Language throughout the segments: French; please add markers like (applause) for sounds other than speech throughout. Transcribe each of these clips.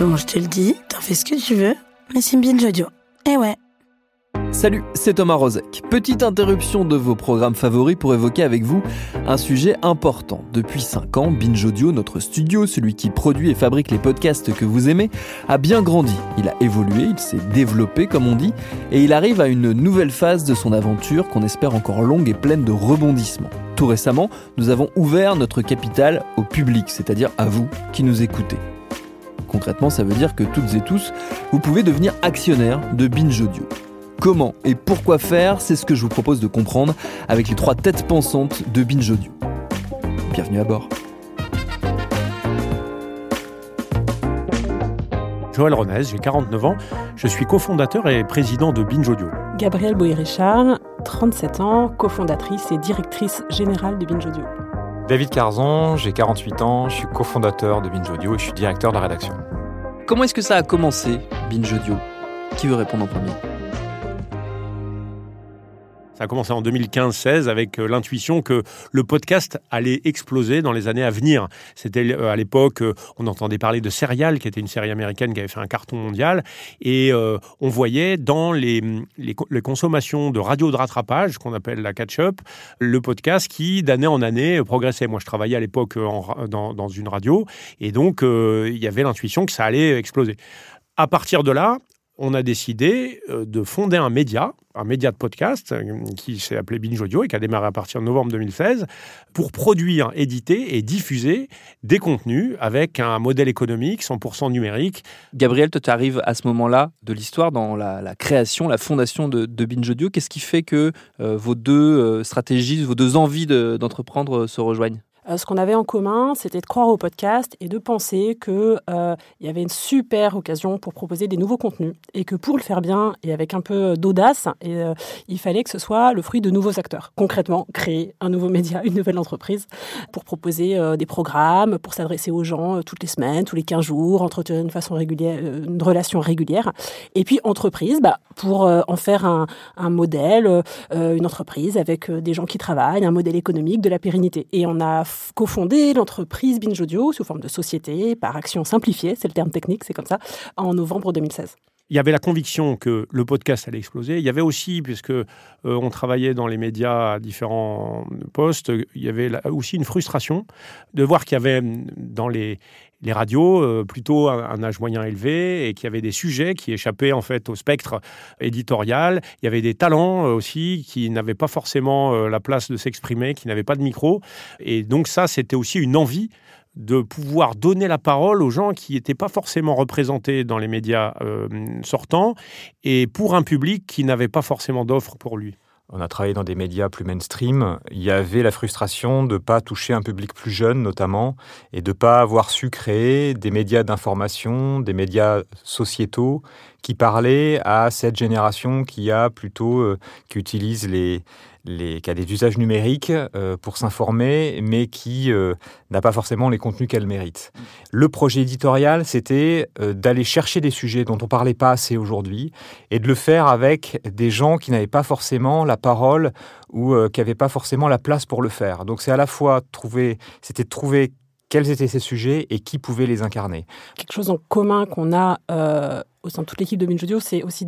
Bon, je te le dis, t'en fais ce que tu veux, mais c'est Binge Audio. Eh ouais. Salut, c'est Thomas Rozek. Petite interruption de vos programmes favoris pour évoquer avec vous un sujet important. Depuis 5 ans, Binge Audio, notre studio, celui qui produit et fabrique les podcasts que vous aimez, a bien grandi. Il a évolué, il s'est développé comme on dit, et il arrive à une nouvelle phase de son aventure qu'on espère encore longue et pleine de rebondissements. Tout récemment, nous avons ouvert notre capital au public, c'est-à-dire à vous qui nous écoutez. Concrètement, ça veut dire que toutes et tous, vous pouvez devenir actionnaire de Binge Audio. Comment et pourquoi faire, c'est ce que je vous propose de comprendre avec les trois têtes pensantes de Binge Audio. Bienvenue à bord. Joël Ronez, j'ai 49 ans, je suis cofondateur et président de Binge Audio. Gabrielle Boyer-Richard, 37 ans, cofondatrice et directrice générale de Binge Audio. David Carzon, j'ai 48 ans, je suis cofondateur de Binge Audio et je suis directeur de la rédaction. Comment est-ce que ça a commencé, Binge Audio? Qui veut répondre en premier? Ça a commencé en 2015-16 avec euh, l'intuition que le podcast allait exploser dans les années à venir. C'était euh, à l'époque, euh, on entendait parler de Serial, qui était une série américaine qui avait fait un carton mondial, et on voyait dans les, consommations de radio de rattrapage, qu'on appelle la catch-up, le podcast qui, d'année en année, progressait. Moi, je travaillais à l'époque dans, une radio, et donc il y avait l'intuition que ça allait exploser. À partir de là, on a décidé euh, de fonder un média, un média de podcast euh, qui s'est appelé Binge Audio et qui a démarré à partir de novembre 2016 pour produire, éditer et diffuser des contenus avec un modèle économique 100% numérique. Gabriel, tu arrives à ce moment-là de l'histoire dans la, création, la fondation de, Binge Audio. Qu'est-ce qui fait que euh, vos deux stratégies, vos deux envies d'entreprendre se rejoignent? Ce qu'on avait en commun, c'était de croire au podcast et de penser qu'il euh, y avait une super occasion pour proposer des nouveaux contenus et que pour le faire bien et avec un peu d'audace, euh, il fallait que ce soit le fruit de nouveaux acteurs. Concrètement, créer un nouveau média, une nouvelle entreprise pour proposer des programmes, pour s'adresser aux gens toutes les semaines, tous les 15 jours, entretenir une façon régulière, une relation régulière. Et puis entreprise, bah, pour en faire un, un modèle, une entreprise avec des gens qui travaillent, un modèle économique, de la pérennité. Et on a cofondé l'entreprise Binge Audio sous forme de société par action simplifiée, c'est le terme technique, c'est comme ça, en novembre 2016 il y avait la conviction que le podcast allait exploser. Il y avait aussi, puisque euh, on travaillait dans les médias à différents postes, il y avait aussi une frustration de voir qu'il y avait dans les, les radios euh, plutôt un, âge moyen élevé et qu'il y avait des sujets qui échappaient en fait au spectre éditorial. Il y avait des talents euh, aussi qui n'avaient pas forcément la place de s'exprimer, qui n'avaient pas de micro. Et donc ça, c'était aussi une envie de pouvoir donner la parole aux gens qui n'étaient pas forcément représentés dans les médias euh, sortants et pour un public qui n'avait pas forcément d'offres pour lui. On a travaillé dans des médias plus mainstream. Il y avait la frustration de ne pas toucher un public plus jeune, notamment, et de ne pas avoir su créer des médias d'information, des médias sociétaux qui parlaient à cette génération qui a plutôt, euh, qui utilise les, qui a des usages numériques euh, pour s'informer, mais qui euh, n'a pas forcément les contenus qu'elle mérite. Le projet éditorial, c'était d'aller chercher des sujets dont on parlait pas assez aujourd'hui et de le faire avec des gens qui n'avaient pas forcément la parole ou qui n'avaient pas forcément la place pour le faire. Donc c'est à la fois trouver, c'était trouver quels étaient ces sujets et qui pouvait les incarner. Quelque chose en commun qu'on a au sein de toute l'équipe de Binge Audio, c'est aussi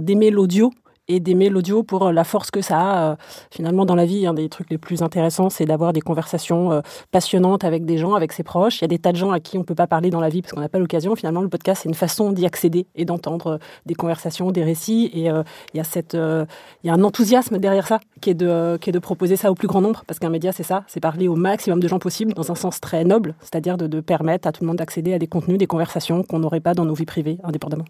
d'aimer l'audio et d'aimer l'audio pour euh, la force que ça a. Euh, finalement, dans la vie, un des trucs les plus intéressants, c'est d'avoir des conversations euh, passionnantes avec des gens, avec ses proches. Il y a des tas de gens à qui on ne peut pas parler dans la vie parce qu'on n'a pas l'occasion. Finalement, le podcast, c'est une façon d'y accéder et d'entendre des conversations, des récits. Et il y a il y a un enthousiasme derrière ça qui est de, qui est de proposer ça au plus grand nombre parce qu'un média, c'est ça, c'est parler au maximum de gens possible dans un sens très noble, c'est-à-dire de permettre à tout le monde d'accéder à des contenus, des conversations qu'on n'aurait pas dans nos vies privées indépendamment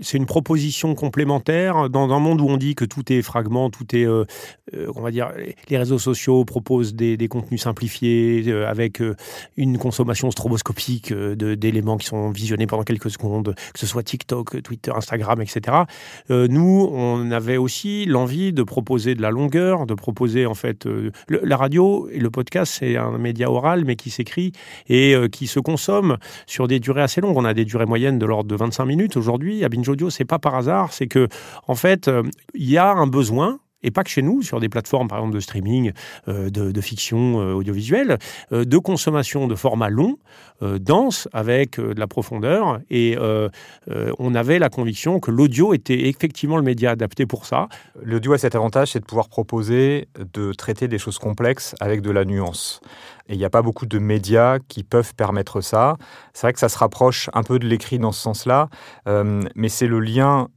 c'est une proposition complémentaire dans un monde où on dit que tout est fragment, tout est, euh, euh, on va dire, les réseaux sociaux proposent des, contenus simplifiés euh, avec une consommation stroboscopique d'éléments qui sont visionnés pendant quelques secondes, que ce soit TikTok, Twitter, Instagram, etc. nous, on avait aussi l'envie de proposer de la longueur, de proposer en fait la radio et le podcast, c'est un média oral mais qui s'écrit et qui se consomme sur des durées assez longues. On a des durées moyennes de l'ordre de 25 minutes aujourd'hui à Binge c'est pas par hasard, c'est que en fait, euh, il y a un besoin et pas que chez nous, sur des plateformes par exemple de streaming, euh, de, fiction euh, audiovisuelle, euh, de consommation de format long, dense, avec de la profondeur. Et on avait la conviction que l'audio était effectivement le média adapté pour ça. L'audio a cet avantage, c'est de pouvoir proposer de traiter des choses complexes avec de la nuance. Et il n'y a pas beaucoup de médias qui peuvent permettre ça. C'est vrai que ça se rapproche un peu de l'écrit dans ce sens-là, mais c'est le lien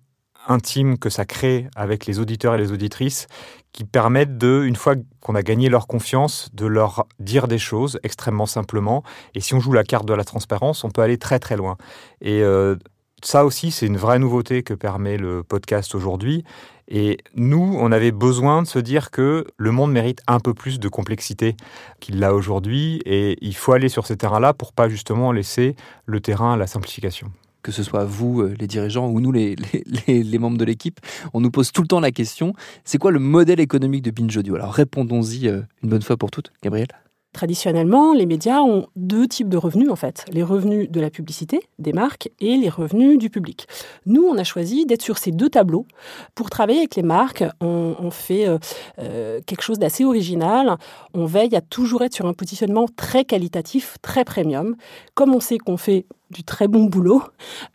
intime que ça crée avec les auditeurs et les auditrices qui permettent de, une fois qu'on a gagné leur confiance, de leur dire des choses extrêmement simplement. Et si on joue la carte de la transparence, on peut aller très très loin. Et euh, ça aussi, c'est une vraie nouveauté que permet le podcast aujourd'hui. Et nous, on avait besoin de se dire que le monde mérite un peu plus de complexité qu'il a aujourd'hui. Et il faut aller sur ce terrain-là pour pas justement laisser le terrain à la simplification que ce soit vous, euh, les dirigeants, ou nous, (laughs) les, membres de l'équipe, on nous pose tout le temps la question, c'est quoi le modèle économique de Binge Audio? Alors répondons-y euh, une bonne fois pour toutes, Gabriel. Traditionnellement, les médias ont deux types de revenus en fait. Les revenus de la publicité, des marques, et les revenus du public. Nous, on a choisi d'être sur ces deux tableaux. Pour travailler avec les marques, on, fait euh, quelque chose d'assez original. On veille à toujours être sur un positionnement très qualitatif, très premium. Comme on sait qu'on fait du très bon boulot.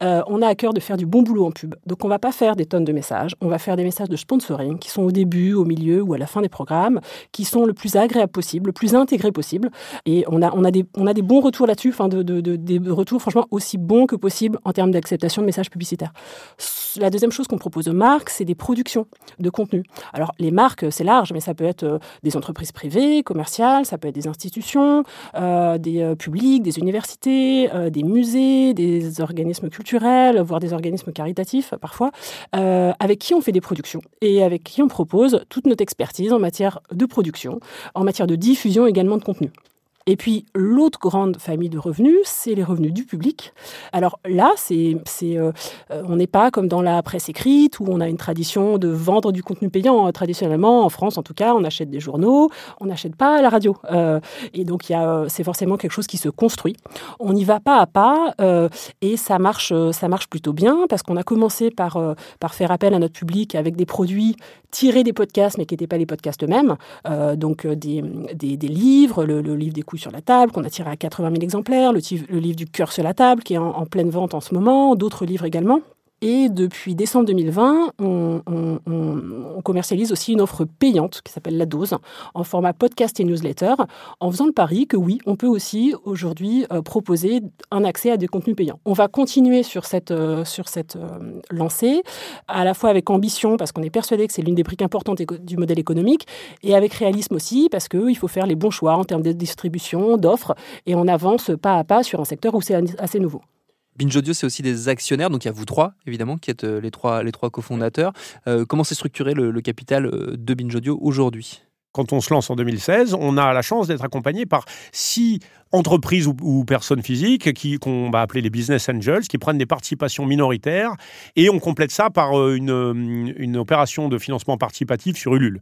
Euh, on a à cœur de faire du bon boulot en pub. Donc on va pas faire des tonnes de messages, on va faire des messages de sponsoring qui sont au début, au milieu ou à la fin des programmes, qui sont le plus agréable possible, le plus intégré possible. Et on a, on a, des, on a des bons retours là-dessus, enfin de, de, des retours franchement aussi bons que possible en termes d'acceptation de messages publicitaires. La deuxième chose qu'on propose aux marques, c'est des productions de contenu. Alors les marques, c'est large, mais ça peut être euh, des entreprises privées, commerciales, ça peut être des institutions, euh, des publics, des universités, des musées des organismes culturels, voire des organismes caritatifs parfois, euh, avec qui on fait des productions et avec qui on propose toute notre expertise en matière de production, en matière de diffusion également de contenu. Et puis l'autre grande famille de revenus, c'est les revenus du public. Alors là, c'est, euh, euh, on n'est pas comme dans la presse écrite où on a une tradition de vendre du contenu payant. Traditionnellement, en France en tout cas, on achète des journaux, on n'achète pas la radio. Euh, et donc c'est forcément quelque chose qui se construit. On y va pas à pas et ça marche, ça marche plutôt bien parce qu'on a commencé par, par faire appel à notre public avec des produits tirés des podcasts mais qui n'étaient pas les podcasts eux-mêmes. donc des, des, des livres, le, le livre des coups sur la table, qu'on a tiré à 80 000 exemplaires, le, livre du cœur sur la table, qui est en pleine vente en ce moment, d'autres livres également. Et depuis décembre 2020, on, commercialise aussi une offre payante qui s'appelle La Dose, en format podcast et newsletter, en faisant le pari que oui, on peut aussi aujourd'hui euh, proposer un accès à des contenus payants. On va continuer sur cette, euh, sur cette euh, lancée, à la fois avec ambition, parce qu'on est persuadé que c'est l'une des briques importantes du modèle économique, et avec réalisme aussi, parce qu'il faut faire les bons choix en termes de distribution, d'offres, et on avance pas à pas sur un secteur où c'est assez nouveau. Binge Audio, c'est aussi des actionnaires, donc il y a vous trois, évidemment, qui êtes euh, les trois, les trois cofondateurs. Euh, comment s'est structuré le, capital euh, de Binge Audio aujourd'hui? Quand on se lance en 2016, on a la chance d'être accompagné par six entreprises ou, personnes physiques qui qu'on va appeler les business angels, qui prennent des participations minoritaires, et on complète ça par une, une opération de financement participatif sur Ulule.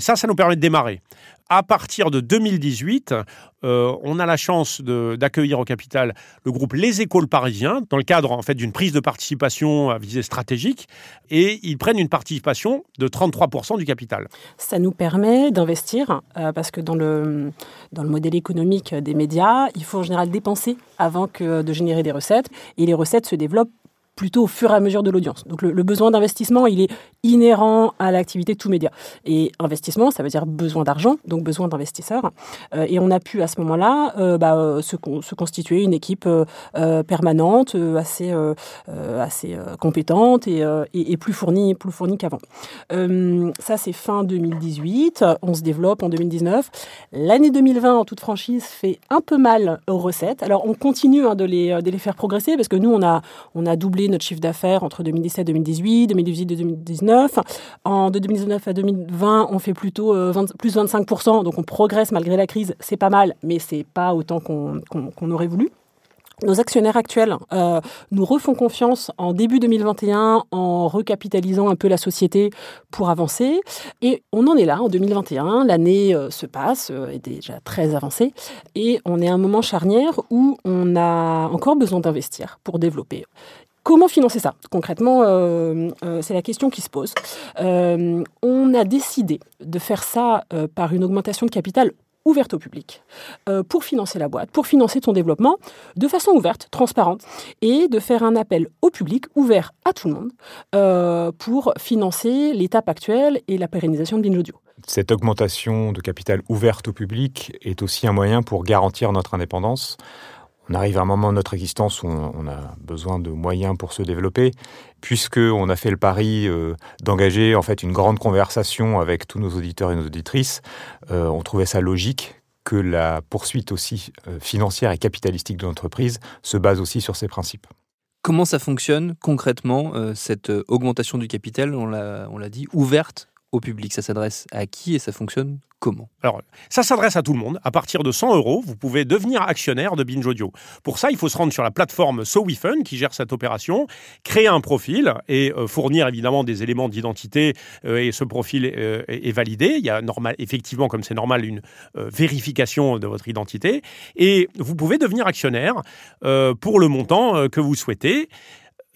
Ça, ça nous permet de démarrer. À partir de 2018, on a la chance d'accueillir au capital le groupe Les Écoles Parisiens, dans le cadre en fait d'une prise de participation à visée stratégique, et ils prennent une participation de 33% du capital. Ça nous permet d'investir, parce que dans le, dans le modèle économique des médias, il faut en général dépenser avant que de générer des recettes. Et les recettes se développent plutôt au fur et à mesure de l'audience. Donc le, besoin d'investissement, il est inhérent à l'activité de tout média. Et investissement, ça veut dire besoin d'argent, donc besoin d'investisseurs. Euh, et on a pu à ce moment-là euh, bah, euh, se, constituer une équipe permanente, assez, assez compétente et, plus fournie, plus fournie qu'avant. ça, c'est fin 2018. On se développe en 2019. L'année 2020, en toute franchise, fait un peu mal aux recettes. Alors on continue hein, de, les, faire progresser parce que nous, on a doublé notre chiffre d'affaires entre 2017 et 2018, 2018 et 2019. En de 2019 à 2020, on fait plutôt euh, plus 25%, donc on progresse malgré la crise. C'est pas mal, mais c'est pas autant qu'on aurait voulu. Nos actionnaires actuels euh, nous refont confiance en début 2021 en recapitalisant un peu la société pour avancer. Et on en est là en 2021. L'année euh, se passe, est déjà très avancée. Et on est à un moment charnière où on a encore besoin d'investir pour développer Comment financer ça? Concrètement, euh, euh, c'est la question qui se pose. Euh, on a décidé de faire ça par une augmentation de capital ouverte au public pour financer la boîte, pour financer ton développement de façon ouverte, transparente, et de faire un appel au public ouvert à tout le monde pour financer l'étape actuelle et la pérennisation de Binge Audio. Cette augmentation de capital ouverte au public est aussi un moyen pour garantir notre indépendance on arrive à un moment de notre existence où on, a besoin de moyens pour se développer, puisqu'on a fait le pari euh, d'engager en fait une grande conversation avec tous nos auditeurs et nos auditrices. Euh, on trouvait ça logique que la poursuite aussi euh, financière et capitalistique de l'entreprise se base aussi sur ces principes. Comment ça fonctionne concrètement, cette augmentation du capital, on l'a dit, ouverte au public Ça s'adresse à qui et ça fonctionne comment? Alors, ça s'adresse à tout le monde. À partir de 100 euros, vous pouvez devenir actionnaire de Binge Audio. Pour ça, il faut se rendre sur la plateforme SoWeFun qui gère cette opération, créer un profil et euh, fournir évidemment des éléments d'identité. Euh, et ce profil euh, est validé. Il y a normal, effectivement, comme c'est normal, une vérification de votre identité. Et vous pouvez devenir actionnaire pour le montant que vous souhaitez.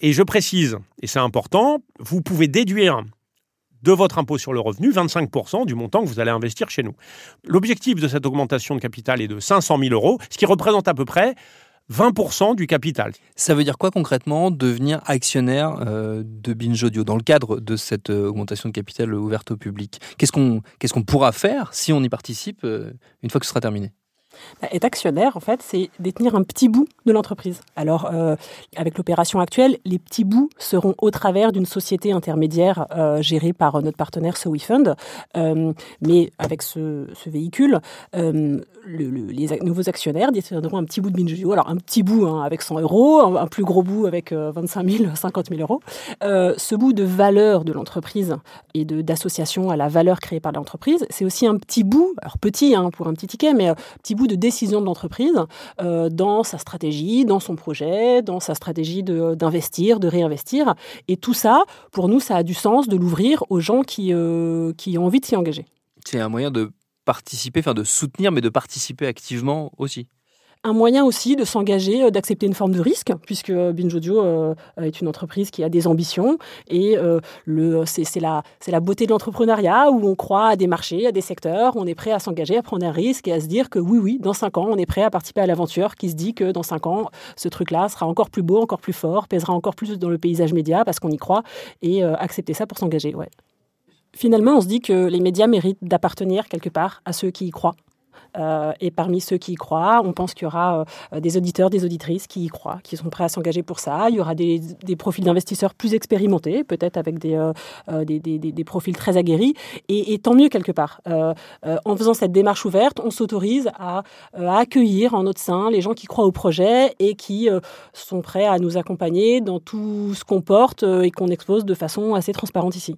Et je précise, et c'est important, vous pouvez déduire de votre impôt sur le revenu, 25% du montant que vous allez investir chez nous. L'objectif de cette augmentation de capital est de 500 000 euros, ce qui représente à peu près 20% du capital. Ça veut dire quoi concrètement devenir actionnaire euh, de Binge Audio dans le cadre de cette euh, augmentation de capital ouverte au public? Qu'est-ce qu'on pourra faire si on y participe euh, une fois que ce sera terminé? Être actionnaire, en fait, c'est détenir un petit bout de l'entreprise. Alors, euh, avec l'opération actuelle, les petits bouts seront au travers d'une société intermédiaire euh, gérée par notre partenaire SoWeFund. Euh, mais avec ce, véhicule, les nouveaux actionnaires détiendront un petit bout de Binge Alors, un petit bout hein, avec 100 euros, un, plus gros bout avec 25 000, 50 000 euros. ce bout de valeur de l'entreprise et d'association à la valeur créée par l'entreprise, c'est aussi un petit bout, alors petit hein, pour un petit ticket, mais petit bout de décision de l'entreprise euh, dans sa stratégie, dans son projet, dans sa stratégie d'investir, de, réinvestir. Et tout ça, pour nous, ça a du sens de l'ouvrir aux gens qui, euh, qui ont envie de s'y engager. C'est un moyen de participer, enfin de soutenir, mais de participer activement aussi un moyen aussi de s'engager, euh, d'accepter une forme de risque, puisque Binge Audio euh, est une entreprise qui a des ambitions et euh, le, c'est, la, la beauté de l'entrepreneuriat où on croit à des marchés, à des secteurs, on est prêt à s'engager, à prendre un risque et à se dire que oui, oui, dans cinq ans, on est prêt à participer à l'aventure qui se dit que dans cinq ans, ce truc-là sera encore plus beau, encore plus fort, pèsera encore plus dans le paysage média parce qu'on y croit et accepter ça pour s'engager. Ouais. Finalement, on se dit que les médias méritent d'appartenir quelque part à ceux qui y croient. Euh, et parmi ceux qui y croient, on pense qu'il y aura euh, des auditeurs, des auditrices qui y croient, qui sont prêts à s'engager pour ça. Il y aura des, profils d'investisseurs plus expérimentés, peut-être avec des, euh, des, profils très aguerris. Et, tant mieux quelque part. en faisant cette démarche ouverte, on s'autorise à, à, accueillir en notre sein les gens qui croient au projet et qui sont prêts à nous accompagner dans tout ce qu'on porte et qu'on expose de façon assez transparente ici.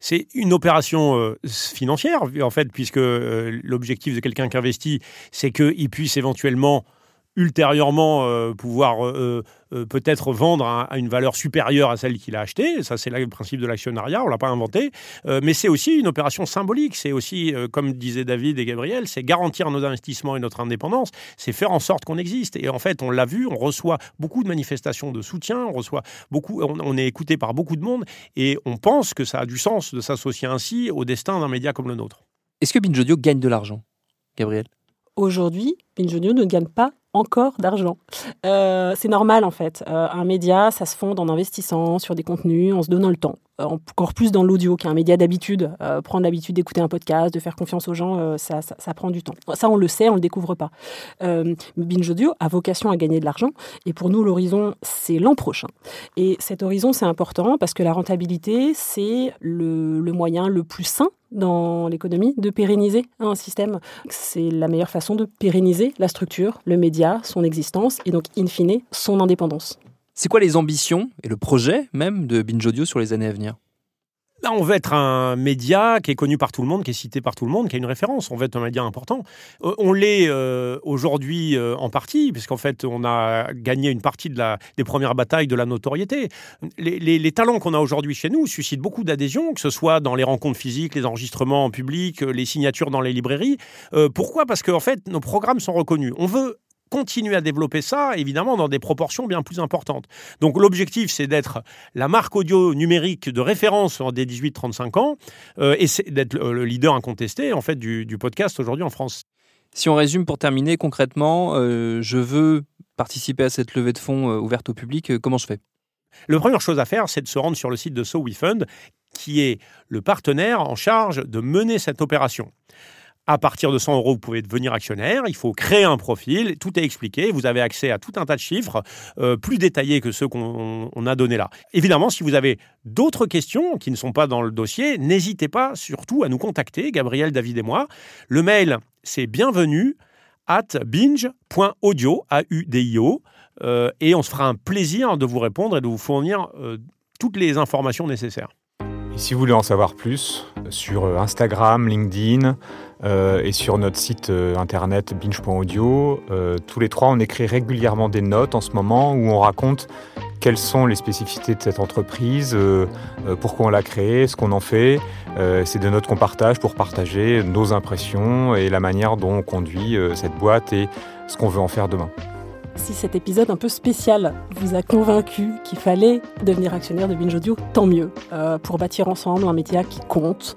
C'est une opération euh, financière, en fait, puisque euh, l'objectif de quelqu'un qui investit, c'est qu'il puisse éventuellement ultérieurement euh, pouvoir euh, euh, peut-être vendre à, une valeur supérieure à celle qu'il a achetée. Ça, c'est le principe de l'actionnariat, on ne l'a pas inventé. mais c'est aussi une opération symbolique. C'est aussi, comme disaient David et Gabriel, c'est garantir nos investissements et notre indépendance. C'est faire en sorte qu'on existe. Et en fait, on l'a vu, on reçoit beaucoup de manifestations de soutien, on reçoit beaucoup, on, est écouté par beaucoup de monde, et on pense que ça a du sens de s'associer ainsi au destin d'un média comme le nôtre. Est-ce que Binge Audio gagne de l'argent, Gabriel? Aujourd'hui, Binge Audio ne gagne pas encore d'argent. Euh, c'est normal en fait. Euh, un média, ça se fonde en investissant sur des contenus, en se donnant le temps. Euh, encore plus dans l'audio, qui est un média d'habitude. prendre l'habitude d'écouter un podcast, de faire confiance aux gens, ça, prend du temps. Ça, on le sait, on le découvre pas. Binge Audio a vocation à gagner de l'argent. Et pour nous, l'horizon, c'est l'an prochain. Et cet horizon, c'est important parce que la rentabilité, c'est le moyen le plus sain dans l'économie de pérenniser un système. C'est la meilleure façon de pérenniser la structure, le média, son existence et donc, in fine, son indépendance. C'est quoi les ambitions et le projet même de Binge Audio sur les années à venir? Là, on veut être un média qui est connu par tout le monde, qui est cité par tout le monde, qui a une référence. On veut être un média important. Euh, on l'est euh, aujourd'hui euh, en partie, puisqu'en fait, on a gagné une partie de la, des premières batailles de la notoriété. Les, talents qu'on a aujourd'hui chez nous suscitent beaucoup d'adhésion, que ce soit dans les rencontres physiques, les enregistrements en public, les signatures dans les librairies. pourquoi? Parce qu'en fait, nos programmes sont reconnus. On veut continuer à développer ça, évidemment, dans des proportions bien plus importantes. Donc l'objectif, c'est d'être la marque audio numérique de référence des 18-35 ans euh, et c'est d'être le leader incontesté en fait du, podcast aujourd'hui en France. Si on résume pour terminer concrètement, euh, je veux participer à cette levée de fonds euh, ouverte au public, comment je fais? La première chose à faire, c'est de se rendre sur le site de SoWeFund, qui est le partenaire en charge de mener cette opération. À partir de 100 euros, vous pouvez devenir actionnaire. Il faut créer un profil. Tout est expliqué. Vous avez accès à tout un tas de chiffres euh, plus détaillés que ceux qu'on a donnés là. Évidemment, si vous avez d'autres questions qui ne sont pas dans le dossier, n'hésitez pas surtout à nous contacter, Gabriel, David et moi. Le mail, c'est bienvenue at binge.audio, A-U-D-I-O, euh, et on se fera un plaisir de vous répondre et de vous fournir euh, toutes les informations nécessaires. Si vous voulez en savoir plus sur euh, Instagram, LinkedIn euh, et sur notre site euh, internet binge.audio, tous les trois, on écrit régulièrement des notes en ce moment où on raconte quelles sont les spécificités de cette entreprise, pourquoi on l'a créée, ce qu'on en fait. C'est des notes qu'on partage pour partager nos impressions et la manière dont on conduit cette boîte et ce qu'on veut en faire demain. Si cet épisode un peu spécial vous a convaincu qu'il fallait devenir actionnaire de Binge Audio, tant mieux, euh, pour bâtir ensemble un média qui compte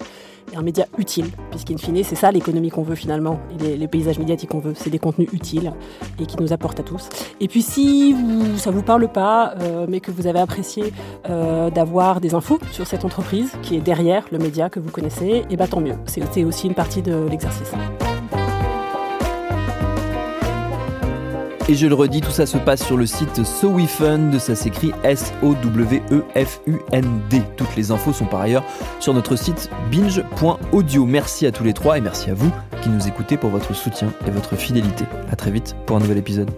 et un média utile, puisqu'in fine, c'est ça l'économie qu'on veut finalement, et les, paysages médiatiques qu'on veut, c'est des contenus utiles et qui nous apportent à tous. Et puis si vous, ça vous parle pas, euh, mais que vous avez apprécié euh, d'avoir des infos sur cette entreprise qui est derrière le média que vous connaissez, et eh bah ben, tant mieux, c'est aussi une partie de l'exercice. Et je le redis, tout ça se passe sur le site SoWeFund, ça s'écrit S-O-W-E-F-U-N-D. Toutes les infos sont par ailleurs sur notre site binge.audio. Merci à tous les trois et merci à vous qui nous écoutez pour votre soutien et votre fidélité. À très vite pour un nouvel épisode.